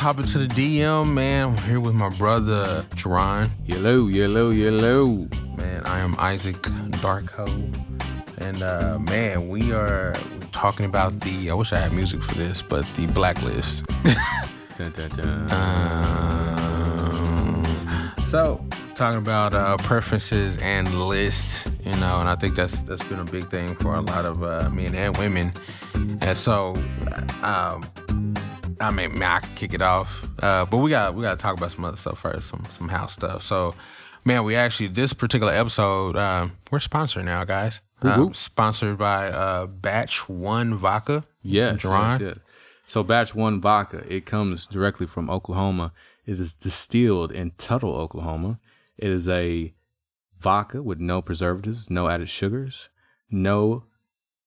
hop into the DM, man. I'm here with my brother, Jerron. Yellow, yellow, yellow. Man, I am Isaac Darko. And uh, man, we are talking about the, I wish I had music for this, but the blacklist. Dun, dun, dun. Um, so, talking about uh, preferences and lists, you know, and I think that's that's been a big thing for a lot of uh, men and women. And so, um, I mean, man, I can kick it off, uh, but we got we got to talk about some other stuff first, some some house stuff. So, man, we actually this particular episode, um, we're sponsored now, guys. Um, sponsored by uh, Batch One Vodka. Yes, yes, yes. So batch one vodka, it comes directly from Oklahoma. It is distilled in Tuttle, Oklahoma. It is a vodka with no preservatives, no added sugars, no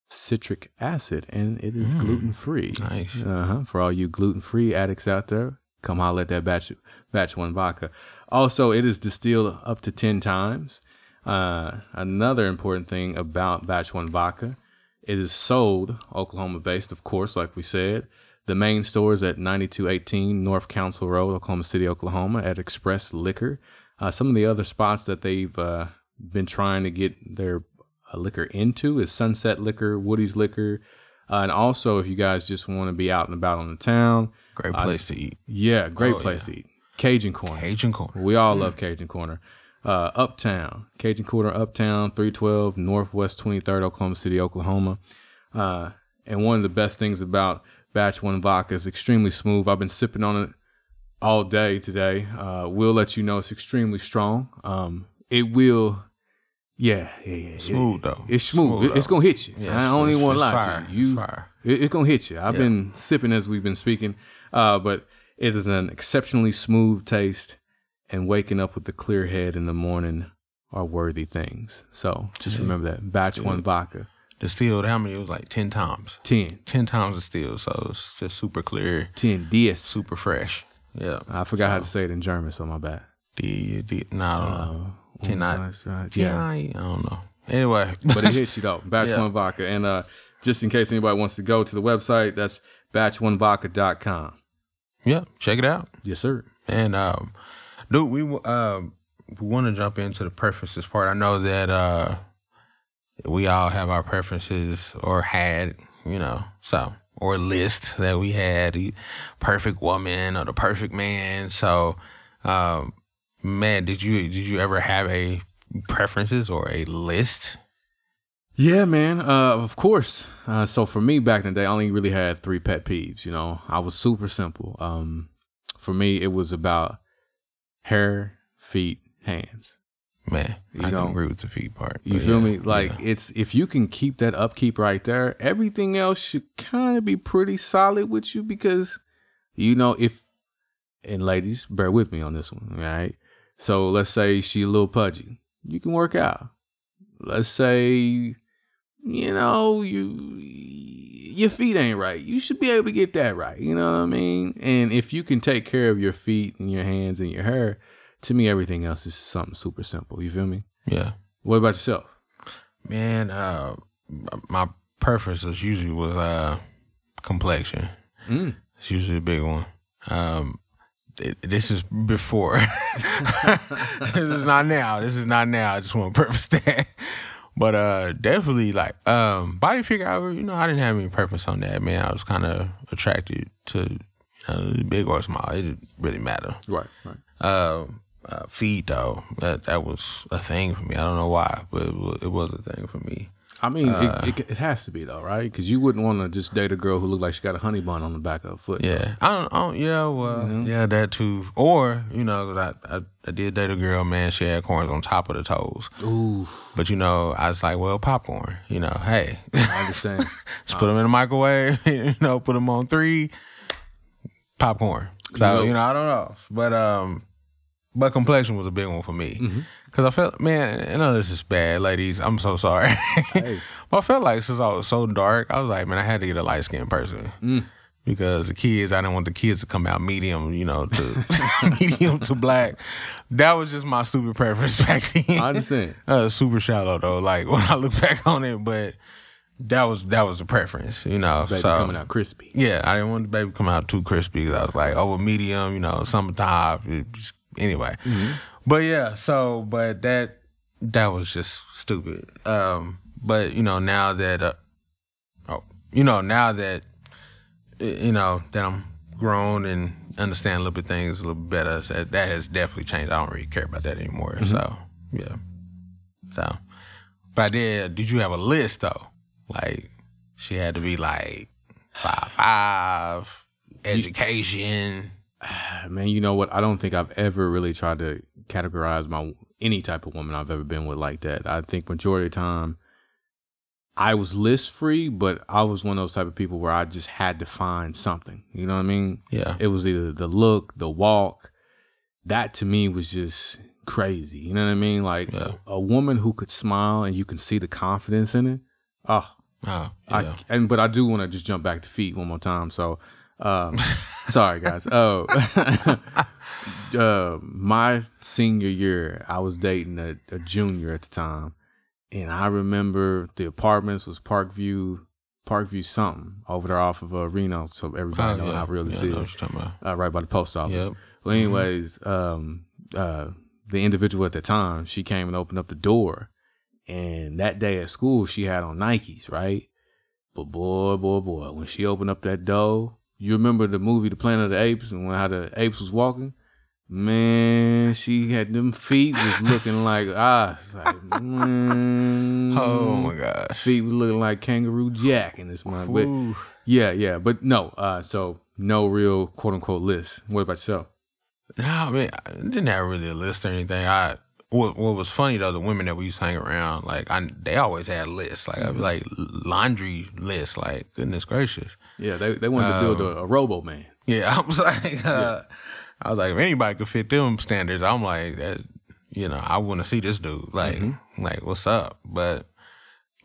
citric acid, and it is gluten free. Nice. Uh-huh. For all you gluten free addicts out there, come holler at that batch batch one vodka. Also, it is distilled up to ten times. Uh, another important thing about batch one vodka, it is sold Oklahoma based, of course, like we said. The main store is at 9218 North Council Road, Oklahoma City, Oklahoma, at Express Liquor. Uh, some of the other spots that they've uh, been trying to get their liquor into is Sunset Liquor, Woody's Liquor, uh, and also if you guys just want to be out and about on the town, Great place to eat. yeah, great Oh, place to eat. Cajun Corner. Cajun Corner. We all love Cajun Corner. Uh, Uptown, Cajun Corner, Uptown, 312 Northwest 23rd, Oklahoma City, Oklahoma. Uh, and one of the best things about Batch One Vodka is extremely smooth. I've been sipping on it all day today. Uh, we'll let you know it's extremely strong. Um, it will, yeah, yeah, yeah. Smooth, it- though. It's smooth. Smooth, it's gonna hit you. Yeah, I even want to lie fire. to you. You, It's it, gonna hit you. I've Yeah. been sipping as we've been speaking, uh, but it is an exceptionally smooth taste, and waking up with a clear head in the morning are worthy things. So just remember that. Batch one vodka, Distilled, how many? It was like 10 times. 10, 10 times distilled. So it's just super clear, 10 DS. super fresh. Yeah. I forgot how to say it in German, so my bad. D, D, no, I don't know. Uh, Ten I- yeah. I don't know. Anyway. but it hits you though. Batch Yeah. one vodka, and uh, just in case anybody wants to go to the website, that's batchonevodka.com. yeah, check it out. Yes, sir. And um, dude, we um we want to jump into the preferences part. I know that uh we all have our preferences or had, you know, so or list that we had the perfect woman or the perfect man. So, um, man, did you did you ever have a preferences or a list? Yeah, man. Uh, of course. Uh, so for me back in the day, I only really had three pet peeves. You know, I was super simple. Um, for me, it was about hair, feet, hands. Man, You I know, don't agree with the feet part. You feel yeah, me? Like yeah. it's if you can keep that upkeep right there, everything else should kind of be pretty solid with you because you know if and ladies, bear with me on this one, right? So let's say she a little pudgy, you can work out. Let's say you know you your feet ain't right, you should be able to get that right. You know what I mean? And if you can take care of your feet and your hands and your hair, to me everything else is something super simple. You feel me? yeah. What about yourself? Man, uh, my preference was usually was uh complexion. Mm. It's usually a big one. Um, this is before. this is not now. This is not now. I just want to preface that. But uh, definitely like um, body figure. I, you know, I didn't have any preference on that. Man, I was kind of attracted to you know big or small. It didn't really matter. Right, right. Uh, uh, feet though, that that was a thing for me. I don't know why, but it was, it was a thing for me. I mean, Uh, it, it, it has to be though, right? Because you wouldn't want to just date a girl who looked like she got a honey bun on the back of her foot. Yeah, I don't. I don't yeah, well, yeah, that too. Or you know, 'cause I, I I did date a girl, man. She had corns on top of the toes, Ooh, but you know, I was like, well, popcorn. You know, hey, I understand. just put them in the microwave. you know, put them on three. Popcorn. So You you know- know, I don't know, but um, but complexion was a big one for me because I felt, man, I know this is bad, ladies. I'm so sorry. Hey. but I felt like since I was so dark, I was like, man, I had to get a light skinned person. Mm. Because the kids, I didn't want the kids to come out medium, you know, to medium to black. That was just my stupid preference back then. I understand. Uh, super shallow though. Like when I look back on it, but that was that was a preference, you know. Baby so coming out crispy. yeah, I didn't want the baby to come out too crispy. 'cause I was like over medium, you know, summertime. Anyway, but yeah, so but that that was just stupid. Um, but you know now that uh, oh, you know now that you know that I'm grown and understand a little bit things a little better, that that has definitely changed. I don't really care about that anymore. So yeah, so but I did. Did you have a list though? Like she had to be like five five, education. Man, you know what? I don't think I've ever really tried to categorize my any type of woman I've ever been with like that. I think majority of the time I was list free, but I was one of those type of people where I just had to find something. You know what I mean? Yeah. It was either the look, the walk. That to me was just crazy. You know what I mean? Like Yeah. a, a woman who could smile and you can see the confidence in it. Oh, Oh, I, and but I do want to just jump back to feet one more time. So, um, sorry guys. Oh, uh, my senior year, I was dating a, a junior at the time, and I remember the apartments was Parkview, Parkview something over there off of uh, Reno, so everybody Oh, know yeah. how real this Yeah, is. what you're talking about. Uh, right by the post office. Yep. Well, anyways, um, uh, the individual at the time, she came and opened up the door, and that day at school, she had on Nikes, right? But boy, boy, boy, when she opened up that door, you remember the movie The Planet of the Apes and how the apes was walking? Man, she had them feet was looking like ah, it's like, man, Oh my gosh. feet was looking like Kangaroo Jack in this month. But yeah, yeah, but no, uh, so no real quote unquote list. What about yourself? No, I mean, I didn't have really a list or anything. I what what was funny though, the women that we used to hang around, like I they always had lists, like be like laundry lists, like goodness gracious. Yeah, they they wanted to build a, a Robo Man. Yeah, I was like, uh, I was like, if anybody could fit them standards, I'm like, that, you know, I want to see this dude. Like, like what's up? But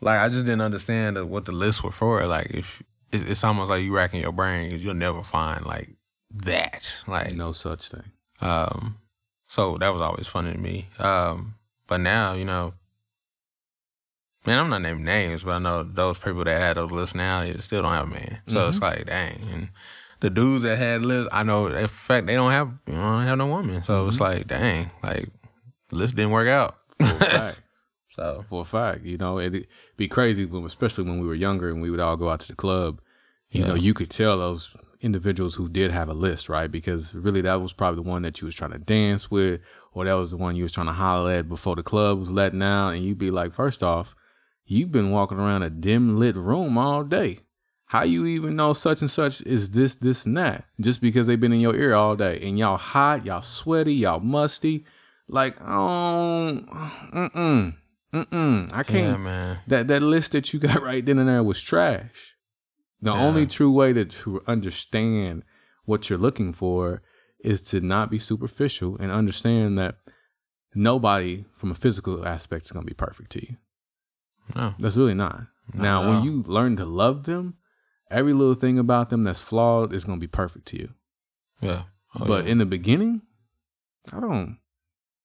like, I just didn't understand what the lists were for. Like, if it's almost like you racking your brain, you'll never find like that. Like, No such thing. um, so that was always funny to me. Um, but now, you know, man, I'm not naming names, but I know those people that had those lists now, they still don't have a man. So it's like, dang. And the dudes that had lists, I know, in fact, they don't have, you know, don't have no woman. So it's like, dang, like, list didn't work out. For a fact. So, For a fact. You know, it'd be crazy, when, especially when we were younger and we would all go out to the club. You know, you could tell those individuals who did have a list, right? Because really that was probably the one that you was trying to dance with, or that was the one you was trying to holler at before the club was letting out. And you'd be like, first off, you've been walking around a dim lit room all day. How you even know such and such is this, this, and that? Just because they've been in your ear all day. And y'all hot, y'all sweaty, y'all musty. Like, oh, mm-mm, mm-mm. I can't yeah, man. that that list that you got right then and there was trash. The only true way to, to understand what you're looking for is to not be superficial and understand that nobody from a physical aspect is going to be perfect to you. No. That's really not. now, when you learn to love them, every little thing about them that's flawed is going to be perfect to you. Yeah. Oh, but yeah. in the beginning, I don't.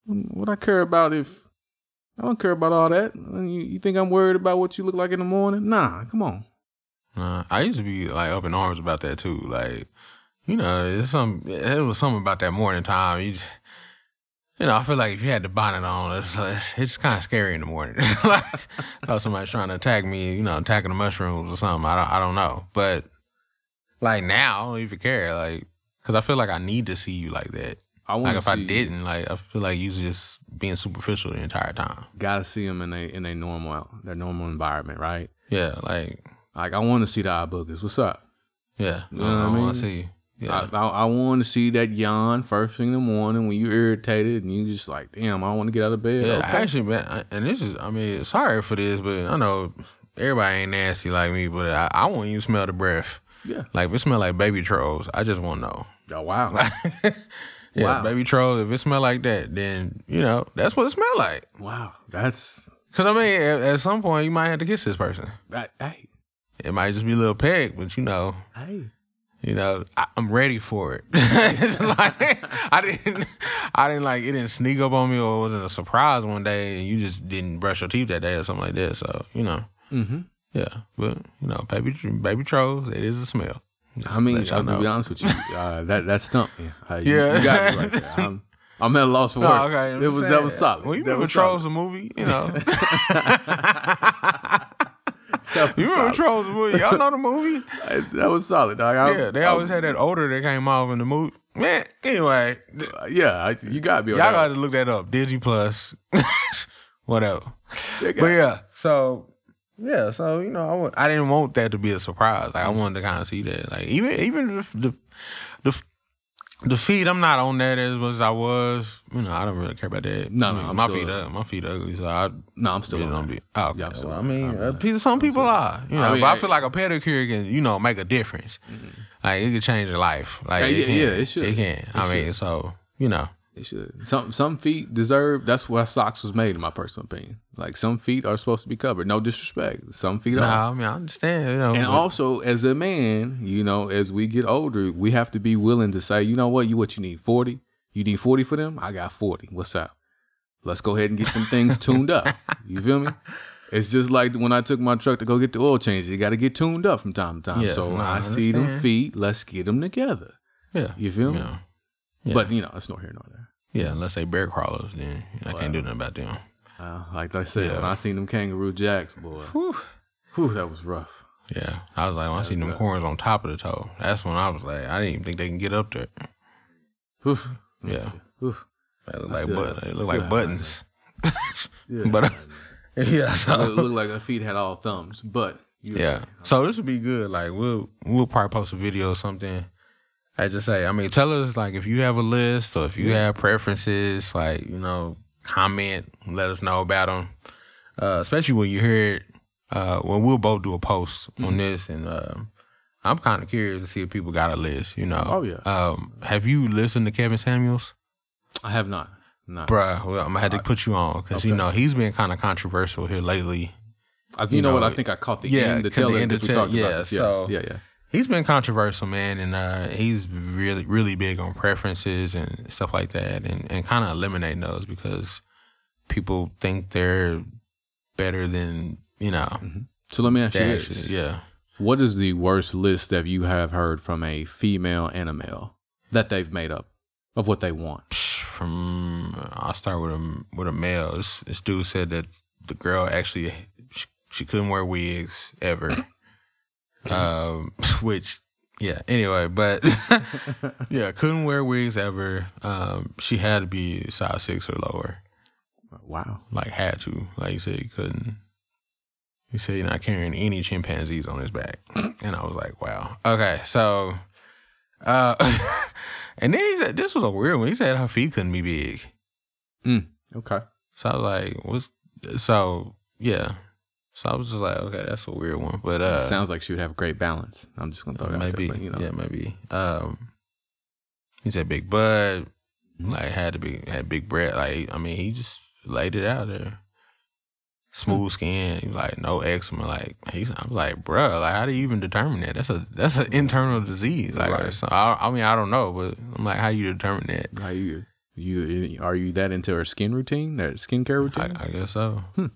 What I care about if I don't care about all that. You, you think I'm worried about what you look like in the morning? Nah, come on. Uh, I used to be like up in arms about that too. Like, you know, it's some. It was something about that morning time. You, just, you know, I feel like if you had the bonnet on, it's it's, it's kind of scary in the morning. like, thought somebody's trying to attack me. You know, attacking the mushrooms or something. I don't. I don't know. But like now, I don't even care. Like, cause I feel like I need to see you like that. I Like if I didn't, like I feel like you was just being superficial the entire time. Gotta see them in a in a normal their normal environment, right? Yeah, like Like I want to see the eye boogers. What's up? yeah. You know what I I, mean? want to see. Yeah. I, I, I want to see that yawn first thing in the morning when you're irritated and you just like, damn, I want to get out of bed. Yeah, okay. actually, man, I- and this is, I mean, sorry for this, but I know everybody ain't nasty like me, but I, I won't even smell the breath. yeah. Like, if it smell like baby trolls, I just want to know. Oh wow. Yeah, Wow. baby trolls, if it smell like that, then, you know, that's what it smell like. wow. That's Because, I mean, at, at some point, you might have to kiss this person. that. Hey, It might just be a little peg, but, you know, hey. you know, I, I'm ready for it. it's like I didn't, I didn't like it didn't sneak up on me or it wasn't a surprise one day, and you just didn't brush your teeth that day or something like that. So you know, Mm-hmm. Yeah, but you know, baby, baby trolls, it is a smell. I mean, I'll know. be honest with you. Uh, that that stumped me. Uh, you, Yeah. you got me right there. I'm, I'm at a loss for No, words. okay, it was saying. that was solid. Well, you that remember was Trolls the movie? You know, you remember. Trolls movie? Y'all know the movie? I- that was solid, dog. I- Yeah, they I- always had that odor that came off in the movie. Man, anyway, th- Yeah, I, you got me. On y'all that got to look that up. Digi Plus, whatever. But yeah, so yeah, so you know, I, I didn't want that to be a surprise. Like I wanted to kind of see that. Like even even the the the, the feet, I'm not on that as much as I was. You know, I don't really care about that. No, I no, mean, I'm my still- feet up, my feet ugly, so I. No, I'm still It on don't that. be. Oh, okay. Yeah, I'm still Well, I on mean, uh, pe- some people are, you know, I mean, but I I- feel like a pedicure can, you know, make a difference. Like it can change your life. Like Yeah, it yeah, can. yeah, it should. It can. I mean, so you know, They should. Some some feet deserve. That's why socks was made, in my personal opinion. Like some feet are supposed to be covered. No disrespect. Some feet are. I mean, I understand. You know, And but- also, as a man, you know, as we get older, we have to be willing to say, you know what, you what you need forty. You need forty for them. I got forty. What's up? Let's go ahead and get some things tuned up. You feel me? It's just like when I took my truck to go get the oil change. You got to get tuned up from time to time. Yeah, so no, I I see them feet. Let's get them together. yeah, You feel me? yeah, Yeah. But you know, it's nor here nor there. Yeah. Unless they bear crawlers, then I can't do nothing about them. Uh, like I said, Yeah. when I seen them kangaroo jacks, boy, Whew. whew, that was rough. Yeah, I was like, when I seen them corns on top of the toe, that's when I was like, I didn't even think they can get up there. Whew. Yeah, Whew. they look I like but they look like buttons. Yeah. But uh, yeah, it looked like her feet had all thumbs, but you Yeah. So this would be good. Like we'll we'll probably post a video or something. I just say, I mean, tell us like if you have a list or if you have preferences, like you know, comment, let us know about them. Uh, especially when you hear it, uh, when we'll both do a post Mm-hmm. on this, and um, I'm kind of curious to see if people got a list. You know. Oh, yeah. Um, have you listened to Kevin Samuels? I have not. No. Bruh, well, I'm gonna have to put you on because you know he's been kind of controversial here lately. I, you, you know, what? I think I caught the yeah, end, the tail end end we talked yeah, about this. Yeah, so- yeah, yeah. He's been controversial, man, and uh, he's really, really big on preferences and stuff like that, and, and kind of eliminating those because people think they're better than you know. So let me ask you this: yeah. What is the worst list that you have heard from a female and a male that they've made up of what they want? From I'll start with a with a male. This, this dude said that the girl actually she, she couldn't wear wigs ever. Um, which yeah. Anyway, but yeah, couldn't wear wigs ever. Um, she had to be size six or lower. Wow. like had to. Like you said, he couldn't. He said he's not carrying any chimpanzees on his back, and I was like, wow, okay, so, uh, and then he said this was a weird one. He said her feet couldn't be big, Mm, okay. so I was like, what's so yeah. So I was just like, okay, that's a weird one, but uh, Sounds like she would have great balance. I'm just gonna throw that out maybe, there, but, you know. yeah, maybe. Um, he said big butt, like had to be had big breath. Like I mean, he just laid it out there. Smooth skin, like no eczema. Like he's, I'm like, bruh, like how do you even determine that? That's a that's an internal disease. Like, Right. so I, I mean, I don't know, but I'm like, how do you determine that? How you you are you that into her skin routine, that skincare routine? I, I guess so. Hmm.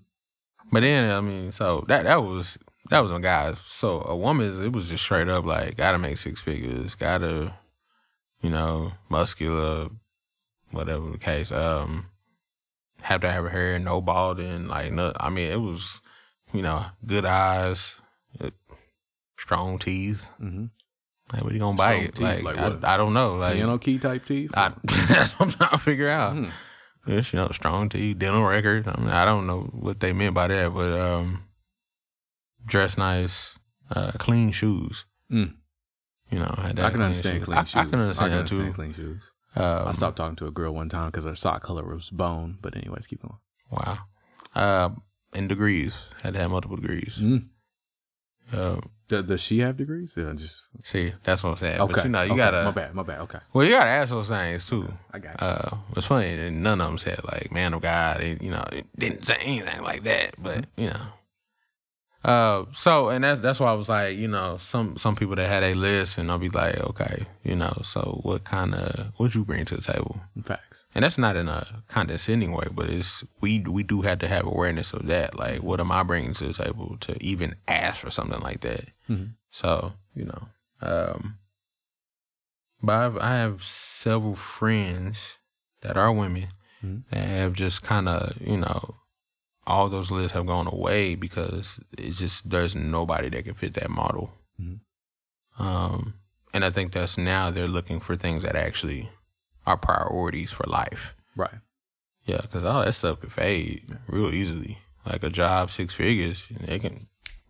But then I mean, so that that was that was a guy. So a woman, it was just straight up like, gotta make six figures, gotta, you know, muscular, whatever the case. Um, have to have her hair no balding, like no. I mean, it was, you know, good eyes, uh, strong teeth. mm-hmm. Like, what are you gonna Strong it? teeth, Like, like I? I don't know. Like, you know, key type teeth. I, that's what I'm trying to figure out. Hmm. Yes, you know, strong teeth, dental record. I, mean, I don't know what they meant by that, but um, dress nice, uh, clean shoes. Mm. You know, had that I can understand shoes. clean I, shoes. I can understand I that can understand too. clean shoes. Um, I stopped talking to a girl one time because her sock color was bone. But anyways, keep going. Wow. Uh, in degrees, had to have multiple degrees. Mm. Uh, Does, does she have degrees? Yeah, just see, that's what I'm saying. okay. But you know, you okay. gotta. My bad. My bad. Okay. Well, you gotta ask those things too. I got you. Uh, it's funny that none of them said like "man of God." It, you know, it didn't say anything like that. But Mm-hmm. you know, Uh, so and that's that's why I was like, you know, some some people that had a list, and I'll be like, okay, you know, so what kind of what you bring to the table? Facts. And that's not in a condescending way, but it's we we do have to have awareness of that. Like, what am I bringing to the table to even ask for something like that? Mhm. So you know, um, but I've, I have several friends that are women Mhm. that have just kind of you know all those lists have gone away because it's just there's nobody that can fit that model. Mhm. Um, and I think that's now they're looking for things that actually are priorities for life. Right. Yeah, because all that stuff could fade real easily. Like a job, six figures, they can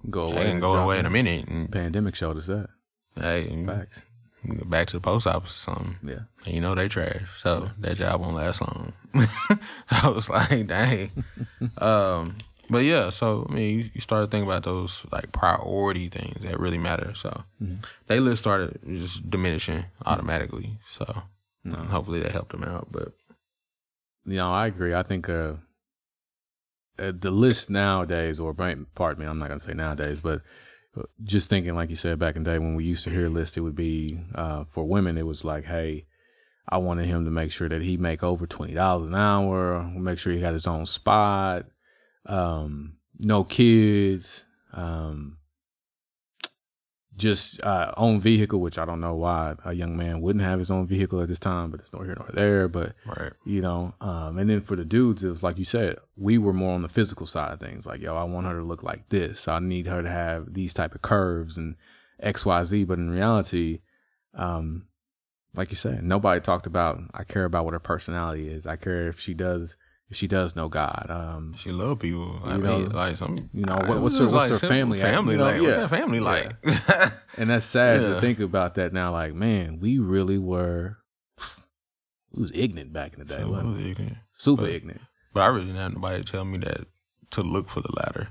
Go away. can and go away in a minute, and Pandemic showed us that. hey, Facts. go back to the post office or something. Yeah. And you know they trash, so that job won't last long. so I was like, dang. um, but yeah, so I mean, you, you start thinking about those like priority things that really matter. So Mhm. they list started just diminishing automatically. So uh, hopefully that helped them out. But You know, I agree. I think uh, uh, the list nowadays, or pardon me, I'm not gonna say nowadays, but uh, just thinking, like you said, back in the day when we used to hear a list, it would be uh, for women. It was like, hey, I wanted him to make sure that he make over twenty dollars an hour, make sure he got his own spot, um, no kids, um, just uh, own vehicle, which I don't know why a young man wouldn't have his own vehicle at this time, but it's nor here nor there. But right, you know um and then for the dudes it's like you said we were more on the physical side of things like yo i want her to look like this i need her to have these type of curves and xyz but in reality um like you said nobody talked about i care about what her personality is i care if she does if she does know god um she love people. I You mean, know, like some, you know, what- what's her- what's like her family? Family You know, like, yeah. what's that family like? and that's sad Yeah. to think about that now like man we really were we was ignorant back in the day wasn't we? super But- ignorant But I really didn't have nobody tell me that to look for the ladder.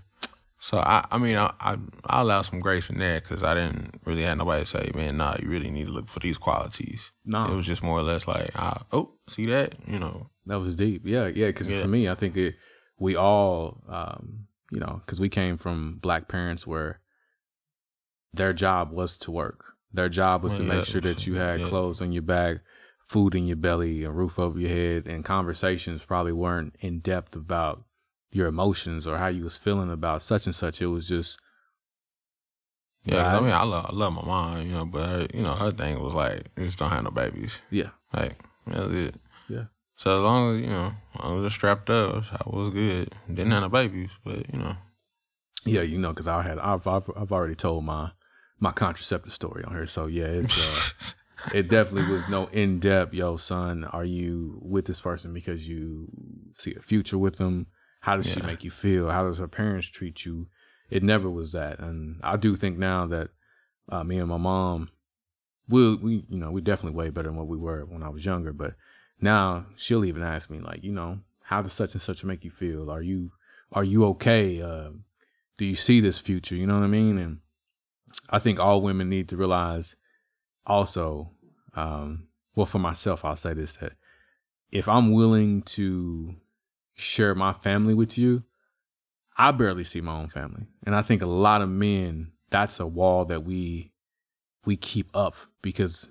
So I, I mean, I, I, I allow some grace in there because I didn't really have nobody say, man, nah, you really need to look for these qualities. no It was just more or less like, ah, oh, see that, you know, That was deep. Yeah, yeah. Because Yeah. for me, I think it, we all, um, you know, because we came from black parents where their job was to work. Their job was to Well, make yeah, sure that you had yeah. clothes on your back, food in your belly, a roof over your head, and conversations probably weren't in depth about your emotions or how you was feeling about such and such. It was just yeah. Right. I mean, I love, I love my mom, you know, but her, you know, her thing was like, just don't have no babies. yeah, Like that's it. Yeah. So as long as you know, I was as I strapped up, I was good. Didn't have no babies, but you know, yeah. You know, because I had I've, I've I've already told my my contraceptive story on here. So yeah, it's. Uh, it definitely was no in depth. Yo, son, are you with this person because you see a future with them? How does she make you feel? How does her parents treat you? It never was that, and I do think now that uh, me and my mom, we we you know we definitely way better than what we were when I was younger. But now she'll even ask me like, you know, how does such and such make you feel? Are you are you okay? Uh, do you see this future? You know what I mean? And I think all women need to realize also, um, well, for myself, I'll say this that if I'm willing to share my family with you, I barely see my own family. And I think a lot of men, that's a wall that we we keep up because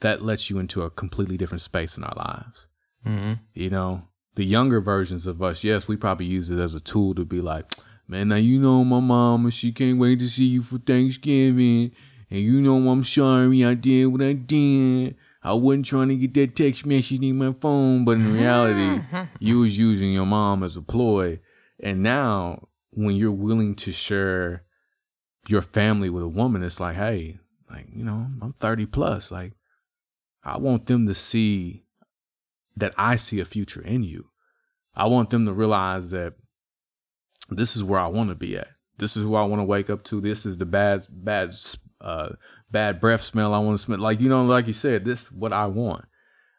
that lets you into a completely different space in our lives. mm-hmm. You know, the younger versions of us, yes, we probably use it as a tool to be like, man, now you know my mama, she can't wait to see you for Thanksgiving. And you know I'm sorry I did what I did. I wasn't trying to get that text message in my phone, but in mm-hmm. reality, you was using your mom as a ploy. And now when you're willing to share your family with a woman, it's like, hey, like, you know, I'm 30 plus. Like, I want them to see that I see a future in you. I want them to realize that this is where I want to be at. This is who I want to wake up to. This is the bad, bad, uh, bad breath smell I want to smell. Like you know, like you said, this is what I want.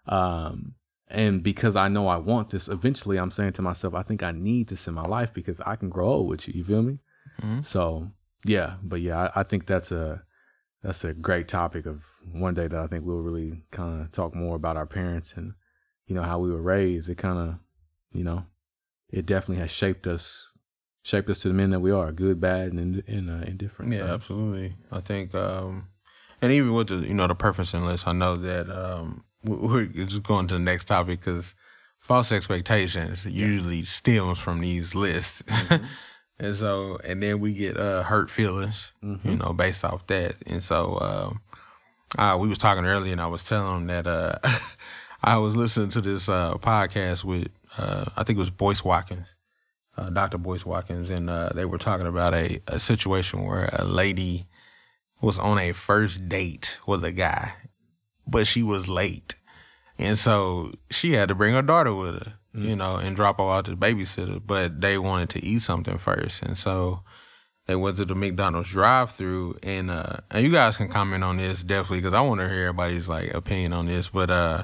Um, and because I know I want this, eventually I'm saying to myself, I think I need this in my life because I can grow old with you. You feel me? Mhm. So yeah, but yeah, I, I think that's a that's a great topic of one day that I think we'll really kind of talk more about our parents and you know how we were raised. It kind of you know it definitely has shaped us shaped us to the men that we are, good, bad, and and uh, indifferent. Yeah, So, absolutely. I think, um, and even with the you know the purposing list, I know that um, we- we're just going to the next topic because false expectations usually stems from these lists, and so and then we get uh, hurt feelings, you know, based off that, and so um, uh, we was talking earlier, and I was telling them that uh, I was listening to this uh, podcast with uh, I think it was Boyce Watkins uh, Dr. Boyce Watkins, and uh, they were talking about a, a situation where a lady was on a first date with a guy, but she was late. And so she had to bring her daughter with her, you know, and drop her off to the babysitter. But they wanted to eat something first. And so they went to the McDonald's drive through and uh and you guys can comment on this definitely because I want to hear everybody's like opinion on this. But uh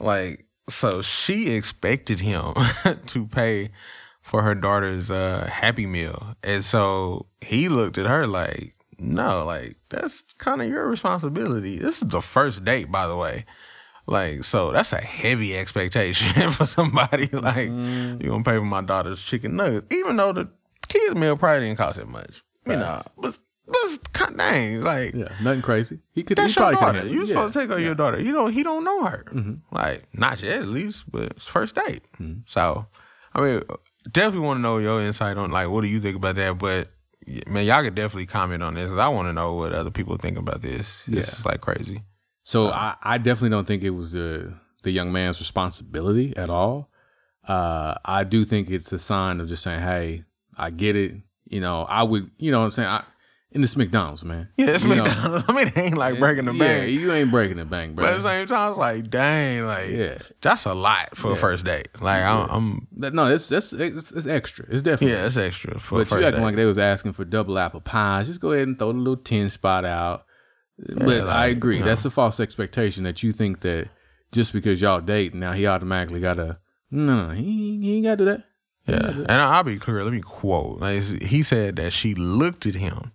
like so she expected him to pay for her daughter's uh happy meal. And so he looked at her like, no, like that's kind of your responsibility. This is the first date, by the way. Like, so that's a heavy expectation for somebody. Like, you're gonna pay for my daughter's chicken nuggets, even though the kids meal probably didn't cost that much. You know, but but kind dang, like yeah, nothing crazy. He could. that's he your daughter. You it. supposed to take her your daughter. You know, he don't know her. Mm-hmm. Like, not yet at least, but it's first date. So, I mean, definitely want to know your insight on like what do you think about that. But man, y'all could definitely comment on this. 'cause I want to know what other people think about this. This Yeah. It's like crazy. So I, I definitely don't think it was the the young man's responsibility at all. Uh, I do think it's a sign of just saying, "Hey, I get it." You know, I would, you know, what I'm saying, I, and it's McDonald's, man. Yeah, it's You know, McDonald's. I mean, it ain't like breaking the yeah, bank. Yeah, you ain't breaking the bank, bro. But at the same time, it's like, dang, like Yeah. that's a lot for a first date. Like, I'm, I'm That, no, it's that's it's, it's extra. It's definitely. yeah, it's extra for a But you acting date. like they was asking for double apple pies. Just go ahead and throw the little tin spot out. but I agree. you That's a false expectation that you think that just because y'all date now he automatically gotta. No, no, he, he ain't gotta do that. Yeah, and I'll be clear. Let me quote. Like, he said that she looked at him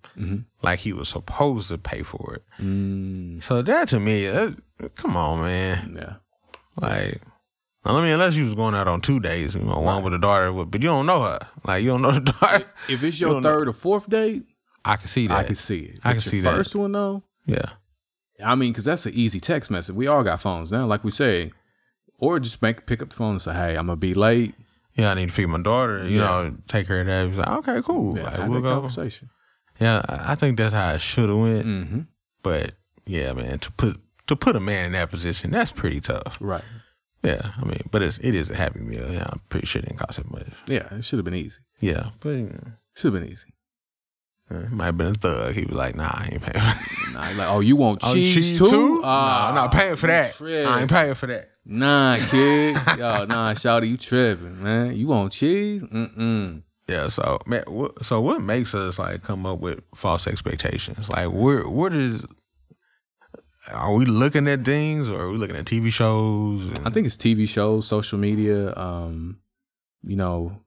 like he was supposed to pay for it. Mm, So that to me, that, come on, man. yeah. Like, I mean, unless you was going out on two days, you know, one with a daughter, but but you don't know her. Like, you don't know the daughter. If it's your know. third or fourth date, I can see that. I can see it. I But can see that. First one though, Yeah, I mean, because that's an easy text message. We all got phones now, like we say, or just make pick up the phone and say, "Hey, I'm gonna be late." Yeah. I need to feed my daughter. You Yeah. know, take her to that. He's like, okay, cool. Yeah, Like, we'll go. conversation. Yeah, I think that's how it should have went. Mm-hmm. But yeah, man, to put to put a man in that position, that's pretty tough. Right. Yeah, I mean, but it's it is a happy meal. Yeah, I'm pretty sure it didn't cost that much. Yeah, it should have been easy. Yeah, but Should have been easy. It might have been a thug. He was like, "Nah, I ain't paying." For Nah, like, oh, you want Oh, cheese, too? nah, I'm not paying for that. tripping. I ain't paying for that. Nah, kid. Yo, nah, shawty, you tripping, man. You want cheese? Mm-mm. Yeah. So, man, what, so what makes us like come up with false expectations? Like, where what is? Are we looking at things, or are we looking at TV shows? I think it's TV shows, social media. Um, you know,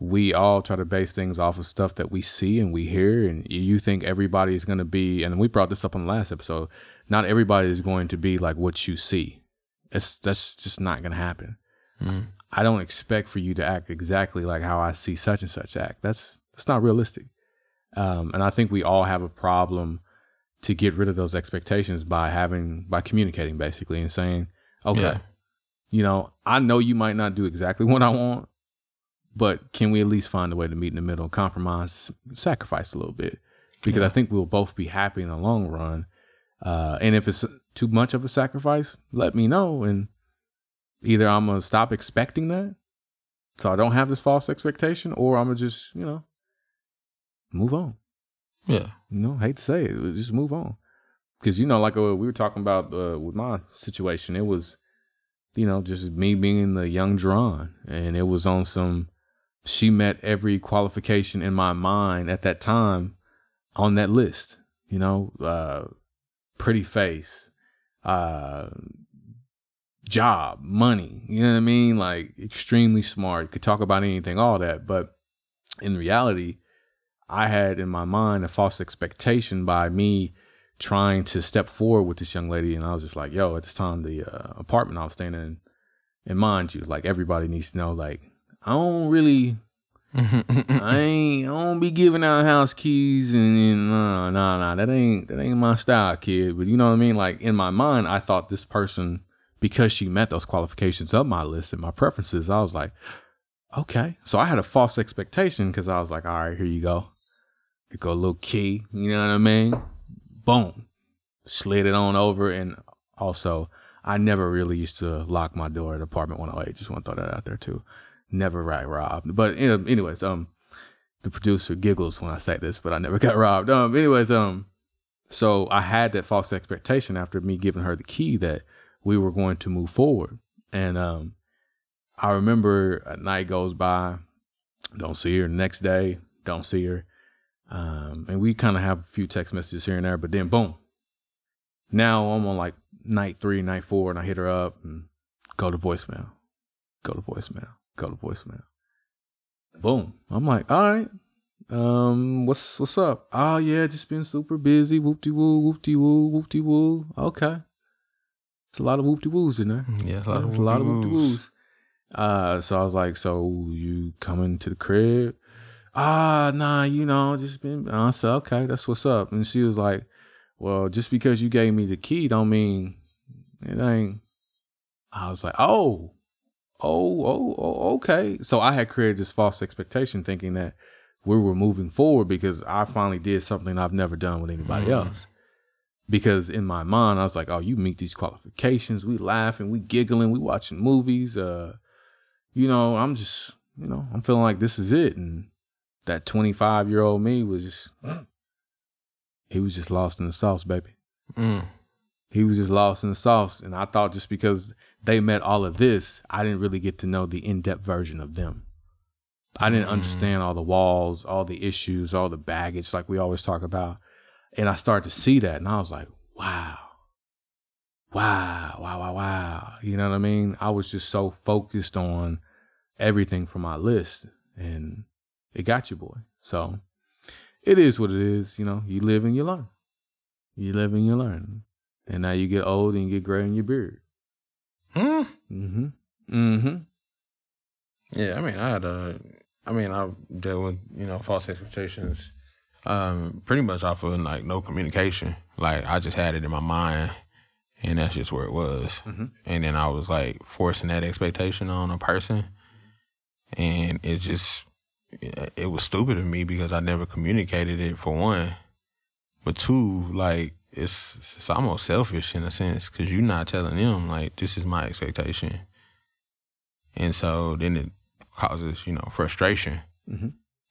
we all try to base things off of stuff that we see and we hear, and you think everybody is going to be. And we brought this up on the last episode. Not everybody is going to be like what you see. It's that's just not going to happen. Mhm. I don't expect for you to act exactly like how I see such and such act. That's that's not realistic. Um, and I think we all have a problem to get rid of those expectations by having by communicating basically and saying, okay, Yeah. you know, I know you might not do exactly what I want, but can we at least find a way to meet in the middle, compromise, sacrifice a little bit? Because I think we'll both be happy in the long run. Uh, and if it's too much of a sacrifice, let me know. And either I'm going to stop expecting that so I don't have this false expectation, or I'm going to just, you know, move on. Yeah. You know, hate to say it, just move on. Because you know, like uh, we were talking about uh, with my situation, it was, you know, just me being the young Dron, and it was on some. She met every qualification in my mind at that time on that list. You know, uh, pretty face, uh, job, money. You know what I mean? Like extremely smart, could talk about anything, all that. But in reality, I had in my mind a false expectation by me trying to step forward with this young lady, and I was just like, "Yo!" At this time, the uh, apartment I was staying in, and mind you, like everybody needs to know, like I don't really I ain't. I don't be giving out house keys and, and no, no, no. That ain't that ain't my style, kid. But you know what I mean. Like in my mind, I thought this person because she met those qualifications of my list and my preferences. I was like, okay. So I had a false expectation because I was like, all right, here you go. You go a little key. You know what I mean? Boom, slid it on over. And also, I never really used to lock my door at apartment 108. Just want to throw that out there too never got robbed. But you know, anyways, um, the producer giggles when I say this, but I never got robbed. Um, anyways, um, so I had that false expectation after me giving her the key that we were going to move forward, and um, I remember a night goes by, don't see her. Next day, don't see her, um, and we kind of have a few text messages here and there, but then boom. Now I'm on like night three, night four, and I hit her up and go to voicemail. Go to voicemail go to voicemail. Boom. I'm like, all right. Um, what's what's up? Oh yeah, just been super busy. Whoop de woo, whoop de woo, whoop de woo. Okay. It's a lot of whoop de woos in there. Mm, yeah, a lot of a lot of whoop de woos. Uh, so I was like, so you coming to the crib? Ah, nah, you know, just been. I said, okay, that's what's up. And she was like, well, just because you gave me the key, don't mean it ain't. I was like, oh, oh, oh, oh, okay. So I had created this false expectation thinking that we were moving forward because I finally did something I've never done with anybody mm. else. Because in my mind, I was like, oh, you meet these qualifications. We laughing, we giggling, we watching movies. Uh, you know, I'm just, you know, I'm feeling like this is it. And that 25 year old me was just, he was just lost in the sauce, baby. Mm. He was just lost in the sauce. And I thought just because they met all of this, I didn't really get to know the in depth version of them. I didn't mm. understand all the walls, all the issues, all the baggage, like we always talk about. And I started to see that, and I was like, wow, wow, wow, wow, wow. You know what I mean? I was just so focused on everything from my list, and it got you, boy. So it is what it is. You know, you live and you learn. You live and you learn. And now you get old and you get gray in your beard. Hmm. Mm-hmm. Mm-hmm. Yeah, I mean, I had a, I mean, I dealt with you know false expectations, um, pretty much off of like no communication. Like I just had it in my mind, and that's just where it was. Mm-hmm. And then I was like forcing that expectation on a person, and it just, it was stupid of me because I never communicated it for one, but two, like it's it's almost selfish in a sense because you're not telling them like this is my expectation, and so then it causes you know frustration, mm-hmm.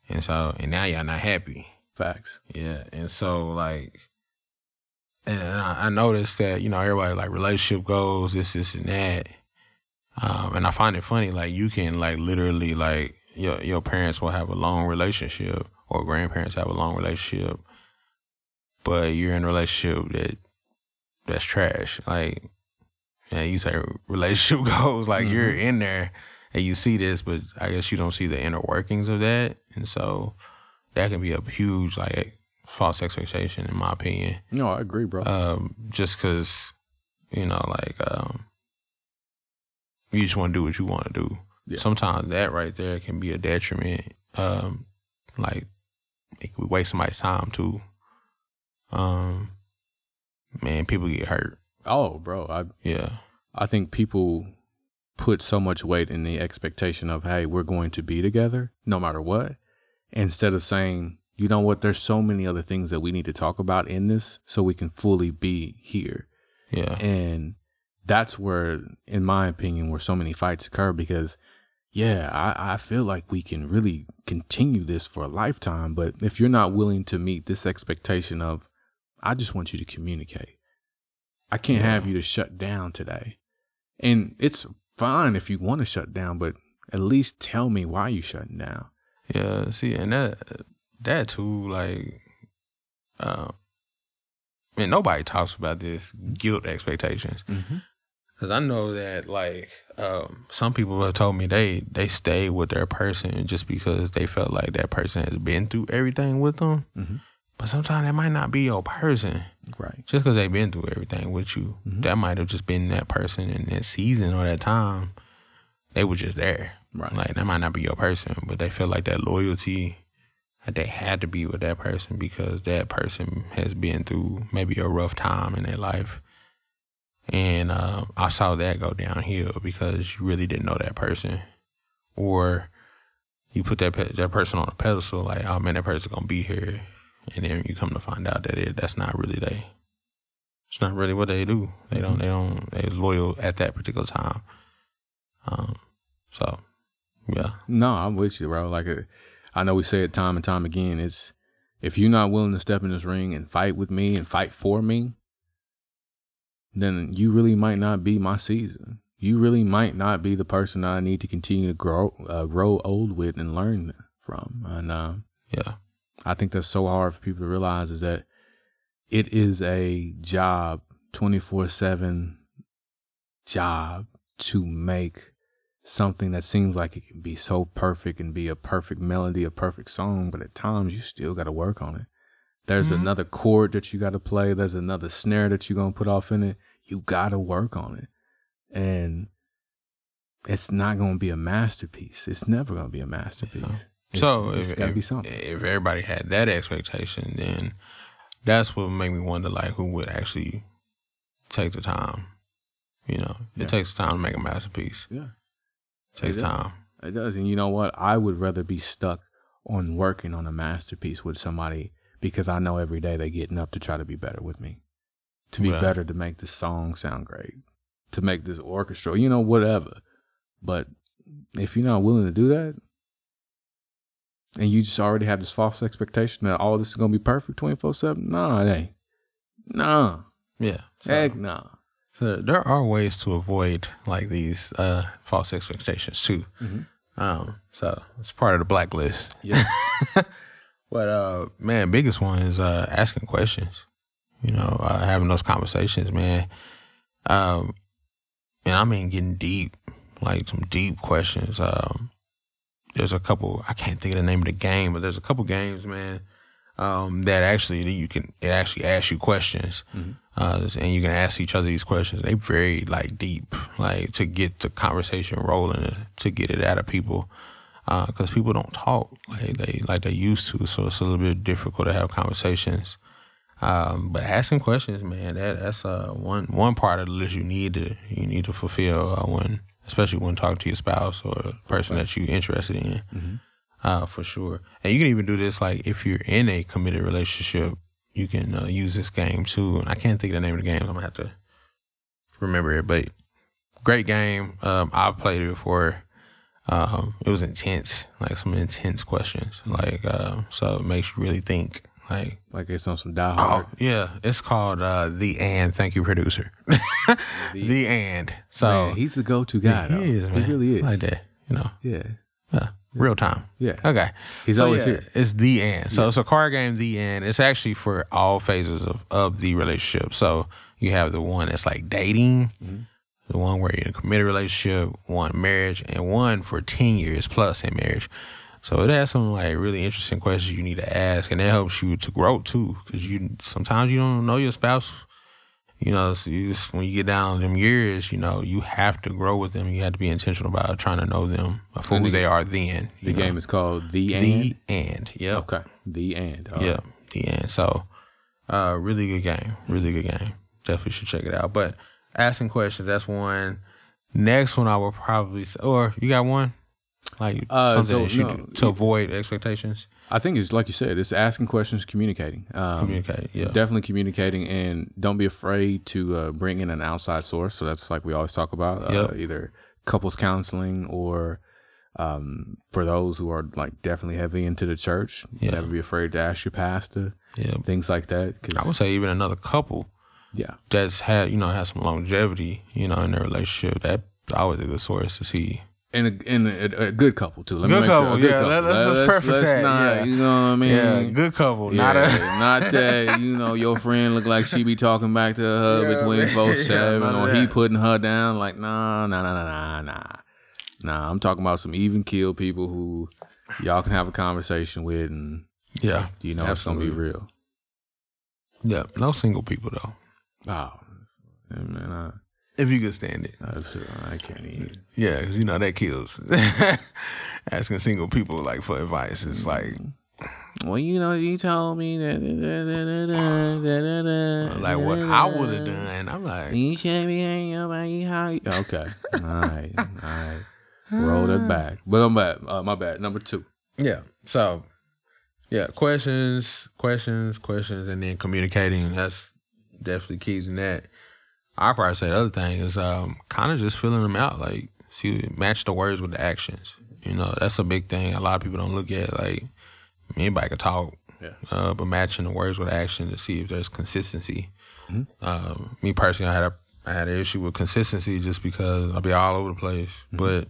and so and now y'all not happy. Facts. Yeah, and so like, and I, I noticed that you know everybody like relationship goals, this, this, and that, um, and I find it funny like you can like literally like your your parents will have a long relationship or grandparents have a long relationship but you're in a relationship that that's trash. Like, yeah, you say relationship goals, like mm-hmm. you're in there and you see this, but I guess you don't see the inner workings of that, and so that can be a huge like false expectation, in my opinion. No, I agree, bro. Um, just because you know, like, um, you just want to do what you want to do. Yeah. Sometimes that right there can be a detriment. Um, like, it could waste somebody's time too um, man, people get hurt. Oh, bro, I yeah, I think people put so much weight in the expectation of, hey, we're going to be together no matter what, instead of saying, you know what, there's so many other things that we need to talk about in this so we can fully be here. Yeah. And that's where, in my opinion, where so many fights occur because yeah, I, I feel like we can really continue this for a lifetime. But if you're not willing to meet this expectation of I just want you to communicate. I can't yeah. have you to shut down today. And it's fine if you want to shut down, but at least tell me why you shutting down. Yeah, see, and that that too, like, um, I mean, nobody talks about this guilt expectations. Mm-hmm. Cause I know that like um, some people have told me they they stay with their person just because they felt like that person has been through everything with them. Mm-hmm. But sometimes that might not be your person. Right. Just because they've been through everything with you. Mm-hmm. That might have just been that person in that season or that time. They were just there. Right. Like that might not be your person, but they feel like that loyalty that they had to be with that person because that person has been through maybe a rough time in their life. And uh, I saw that go downhill because you really didn't know that person, or you put that pe- that person on a pedestal, like, oh man, that person's gonna be here, and then you come to find out that it that's not really they. It's not really what they do. They don't. They don't. They loyal at that particular time. Um. So, yeah. No, I'm with you, bro. Like, uh, I know we say it time and time again. It's if you're not willing to step in this ring and fight with me and fight for me, then you really might not be my season. You really might not be the person that I need to continue to grow, uh, grow old with and learn from. And uh, Yeah. I think that's so hard for people to realize is that it is a job, 24 7 job to make something that seems like it can be so perfect and be a perfect melody, a perfect song, but at times you still got to work on it. There's Mhm. another chord that you got to play. There's another snare that you're going to put off in it. You got to work on it. And it's not going to be a masterpiece. It's never going to be a masterpiece. Yeah. It's- so it's if, got to if, be something. if everybody had that expectation, then that's what made me wonder, like, who would actually take the time? You know, it Yeah. takes time to make a masterpiece. Yeah. It takes It time. It does. And you know what? I would rather be stuck on working on a masterpiece with somebody because I know every day they're getting up to try to be better with me. To be better, to make this song sound great, to make this orchestra, you know, whatever. But if you're not willing to do that, and you just already have this false expectation that all this is going to be perfect 24 7, nah, it ain't. Nah. Yeah. So, Heck nah. so there are ways to avoid like these uh, false expectations too. Mhm. Um, so it's part of the blacklist. Yeah. But uh, man, biggest one is uh, asking questions. You know, uh, having those conversations, man. Um, and I mean getting deep, like some deep questions. Um, there's a couple. I can't think of the name of the game, but there's a couple games, man. Um, that actually that you can it actually asks you questions, Mhm. uh, and you can ask each other these questions. They very like deep, like to get the conversation rolling, to get it out of people because people don't talk like they like they used to. So it's a little bit difficult to have conversations. Um, but asking questions, man, that that's uh, one one part of the list you need to you need to fulfill uh, when, especially when talking to your spouse or person that you're interested in, Mhm. uh, for sure. And you can even do this like if you're in a committed relationship, you can uh, use this game too. And I can't think of the name of the game. I'm gonna have to remember it, but great game. Um, I've played it before. Um, it was intense, like some intense questions, like uh, so it makes you really think. Like, Like it's on some Die oh Hard. yeah, it's called uh, the and. Thank you, producer. the, and. So man, he's the go to guy, though. he is, man. He really is. like that. You know, Yeah. yeah, real time. Yeah. Okay. He's So, always yeah, here. It's the end. So it's a card game, the end. It's actually for all phases of, of the relationship. So you have the one that's like dating, Mhm. the one where you're in a committed relationship, one marriage, and one for 10 years plus in marriage. So it has some like really interesting questions you need to ask, and it helps you to grow too. Because you sometimes you don't know your spouse. You know, so you just, when you get down them years, you know, you have to grow with them. You have to be intentional about trying to know them for who the- they are then. The know? game is called The the End. yeah. Okay. The End. All Yeah, right. the end. So, uh, really good game. Really good game. Definitely should check it out. But asking questions, that's one. Next one, I will probably say, or you got one like Uh, something so, that you no, do to avoid expectations. I think it's like you said, it's asking questions, communicating. Um, Communicate. Yeah. Definitely communicating, and don't be afraid to uh, bring in an outside source. So that's like we always talk about, uh, Yep. either couples counseling or um, for those who are like definitely heavy into the church. Yeah. Never be afraid to ask your pastor, yeah. things like that. 'cause- I would say even another couple yeah, that's had you know has some longevity, you know, in their relationship. That always a good source to see. And a, and a, a good couple too. Let Good me make sure, couple, a good yeah, couple. let- let's just preface that, not, yeah. you know what I mean? Yeah, good couple, Yeah, not a not that you know your friend look like she be talking back to her Yeah, twenty four seven, Yeah, or he putting her down. Like nah, nah, nah, nah, nah, nah. Nah, I'm talking about some even keel people who y'all can have a conversation with, and yeah, you know it's gonna be real. yeah. No single people though. Oh, man, uh, if you could stand it. I, I can't eat. Yeah, you know that kills. Asking single people like for advice is like Well, you know, you told me that. like what I would have done. I'm like, You should be ain't nobody how you- Okay. All right. All right. Roll it back. But I'm bad. Uh, my bad. Number two. yeah. So, yeah, questions, questions, questions, and then communicating. That's definitely keys in that. I probably say the other thing is um, kind of just filling them out, like see match the words with the actions. You know, that's a big thing. A lot of people don't look at like anybody can talk, Yeah. uh, but matching the words with action to see if there's consistency. Um, me personally, I had a I had an issue with consistency just because I'll be all over the place. But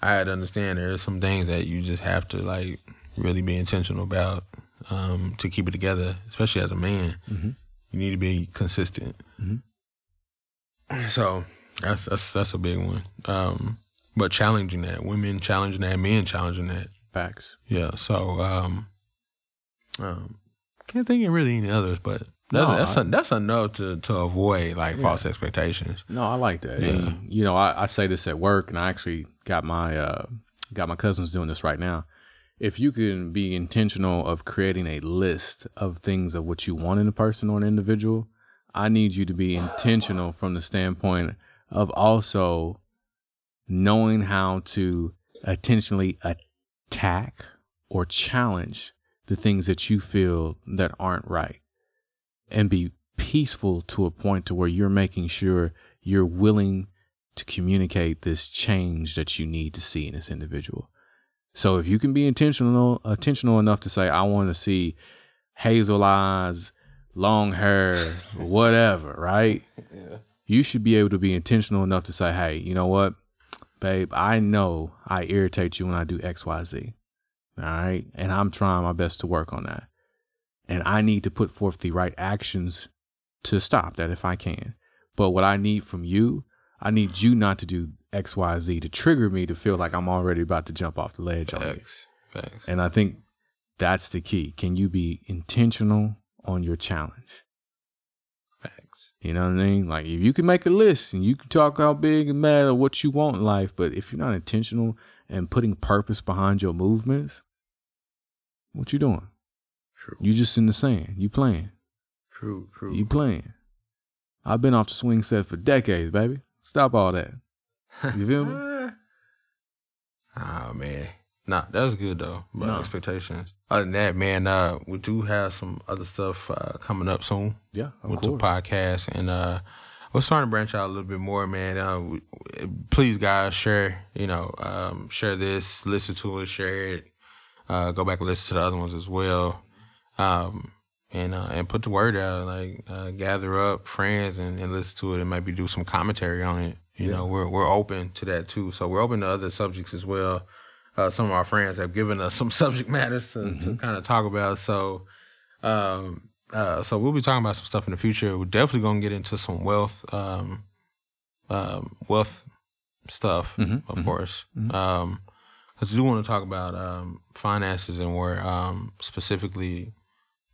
I had to understand there's some things that you just have to like really be intentional about um, to keep it together, especially as a man. You need to be consistent. So that's that's that's a big one. Um, but challenging that, women challenging that, men challenging that. Facts. Yeah. So um, um, can't think of really any others, but that's No, that's I- a, that's enough to to avoid like false expectations. No, I like that. Yeah. And, you know, I, I say this at work, and I actually got my uh, got my cousins doing this right now. If you can be intentional of creating a list of things of what you want in a person or an individual, I need you to be intentional from the standpoint of also knowing how to intentionally attack or challenge the things that you feel that aren't right and be peaceful to a point to where you're making sure you're willing to communicate this change that you need to see in this individual. So if you can be intentional intentional enough to say I want to see hazel eyes, long hair, whatever, right? You should be able to be intentional enough to say, "Hey, you know what? Babe, I know I irritate you when I do XYZ." All right? And I'm trying my best to work on that and I need to put forth the right actions to stop that if I can. But what I need from you, I need you not to do X, Y, Z to trigger me to feel like I'm already about to jump off the ledge on you. Facts. And I think that's the key. Can you be intentional on your challenge? Facts. You know what I mean? Like if you can make a list and you can talk how big and bad or what you want in life, but if you're not intentional and putting purpose behind your movements, what you doing? True. You just in the sand. You playing. True. True. You playing. I've been off the swing set for decades, baby. Stop all that. You feel me? Oh man. Nah, that was good though. About No. expectations. Other than that, man, uh, we do have some other stuff uh, coming up soon Yeah, of with course. the podcast, and uh, we're starting to branch out a little bit more, man. Uh, we, please, guys, share. You know, um, share this, listen to it, share it. Uh, go back and listen to the other ones as well, um, and uh, and put the word out. Like uh, gather up friends and, and listen to it, and maybe do some commentary on it. You know, we're we're open to that too. So we're open to other subjects as well. Uh, some of our friends have given us some subject matters to, to kind of talk about. So, um, uh, so we'll be talking about some stuff in the future. We're definitely gonna get into some wealth, um, um, wealth stuff, of course. Um, because we do want to talk about um, finances and where um, specifically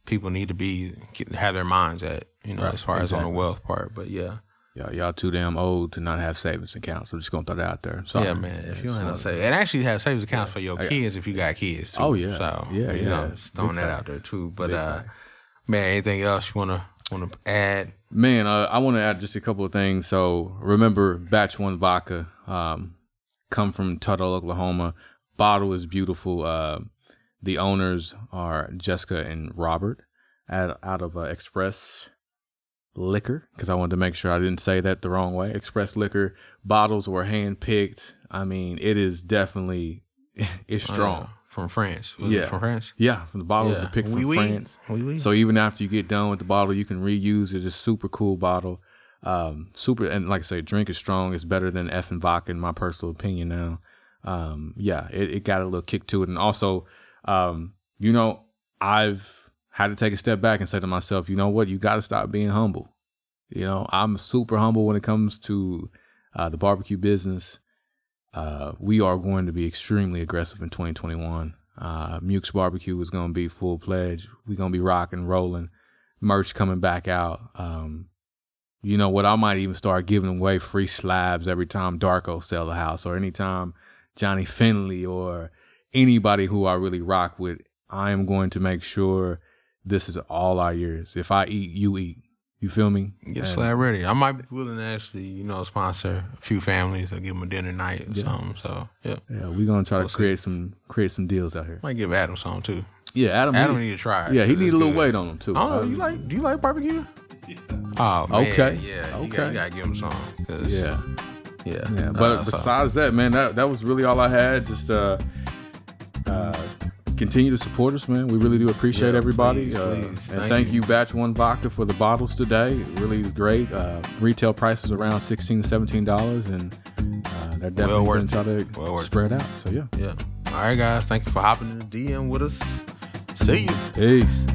people need to be get, have their minds at, you know, Right, as far as on the wealth part. But yeah, Y'all, y'all too damn old to not have savings accounts. I'm just gonna throw that out there. Sorry. yeah, man. If you no say, and actually have savings accounts for your kids if you got kids. Too. Oh, yeah. so Yeah, you yeah. know, just throwing Big that out there too. But Big uh, facts. man, anything else you wanna wanna add? Man, uh, I want to add just a couple of things. So remember, Batch One Vodka, um, come from Tuttle, Oklahoma. Bottle is beautiful. Uh, the owners are Jessica and Robert, out, out of uh, Express Liquor, because I wanted to make sure I didn't say that the wrong way. Express Liquor bottles were hand picked. I mean, it is definitely it's strong. Uh, from France. Was Yeah. from France. Yeah, from the bottles Yeah. are picked from Oui, oui. France. Oui, oui. So even after you get done with the bottle, you can reuse it. It's a super cool bottle. Um, super, and like I say, drink is strong. It's better than F and vodka, in my personal opinion. Now, um, yeah, it, it got a little kick to it, and also, um, you know, I've had to take a step back and say to myself, you know what, you got to stop being humble. You know, I'm super humble when it comes to uh, the barbecue business. Uh, we are going to be extremely aggressive in 2021. Uh, Muke's Barbecue is going to be full pledge. We're going to be rocking, rolling, merch coming back out. Um, You know what? I might even start giving away free slabs every time Darko sell a house, or anytime Johnny Finley or anybody who I really rock with. I am going to make sure this is all our years. If I eat, you eat. You feel me? Get And- slab ready. I might be willing to actually, you know, sponsor a few families or give them a dinner night or Yeah. something. So yeah, Yeah, we're gonna try We'll to see. create some create some deals out here. might give Adam some too. Yeah, Adam. Adam he, need to try. yeah, he need a little good. weight on him too. I don't know. Uh, You like? Do you like barbecue? Oh, man, Okay. Yeah. You, Okay. got, you gotta give him some. 'cause- yeah, Yeah. yeah. Uh, But so- besides that, man, that that was really all I had. Just uh, uh, continue to support us, man. We really do appreciate Yeah, everybody. please, uh, please. And Thank thank you. you, Batch One Vodka, for the bottles today. It really is great. Uh, retail prices around sixteen to seventeen dollars, and uh, they're definitely worth going to try to Well spread out. So yeah, yeah. All right, guys. Thank you for hopping in the DM with us. See you. peace.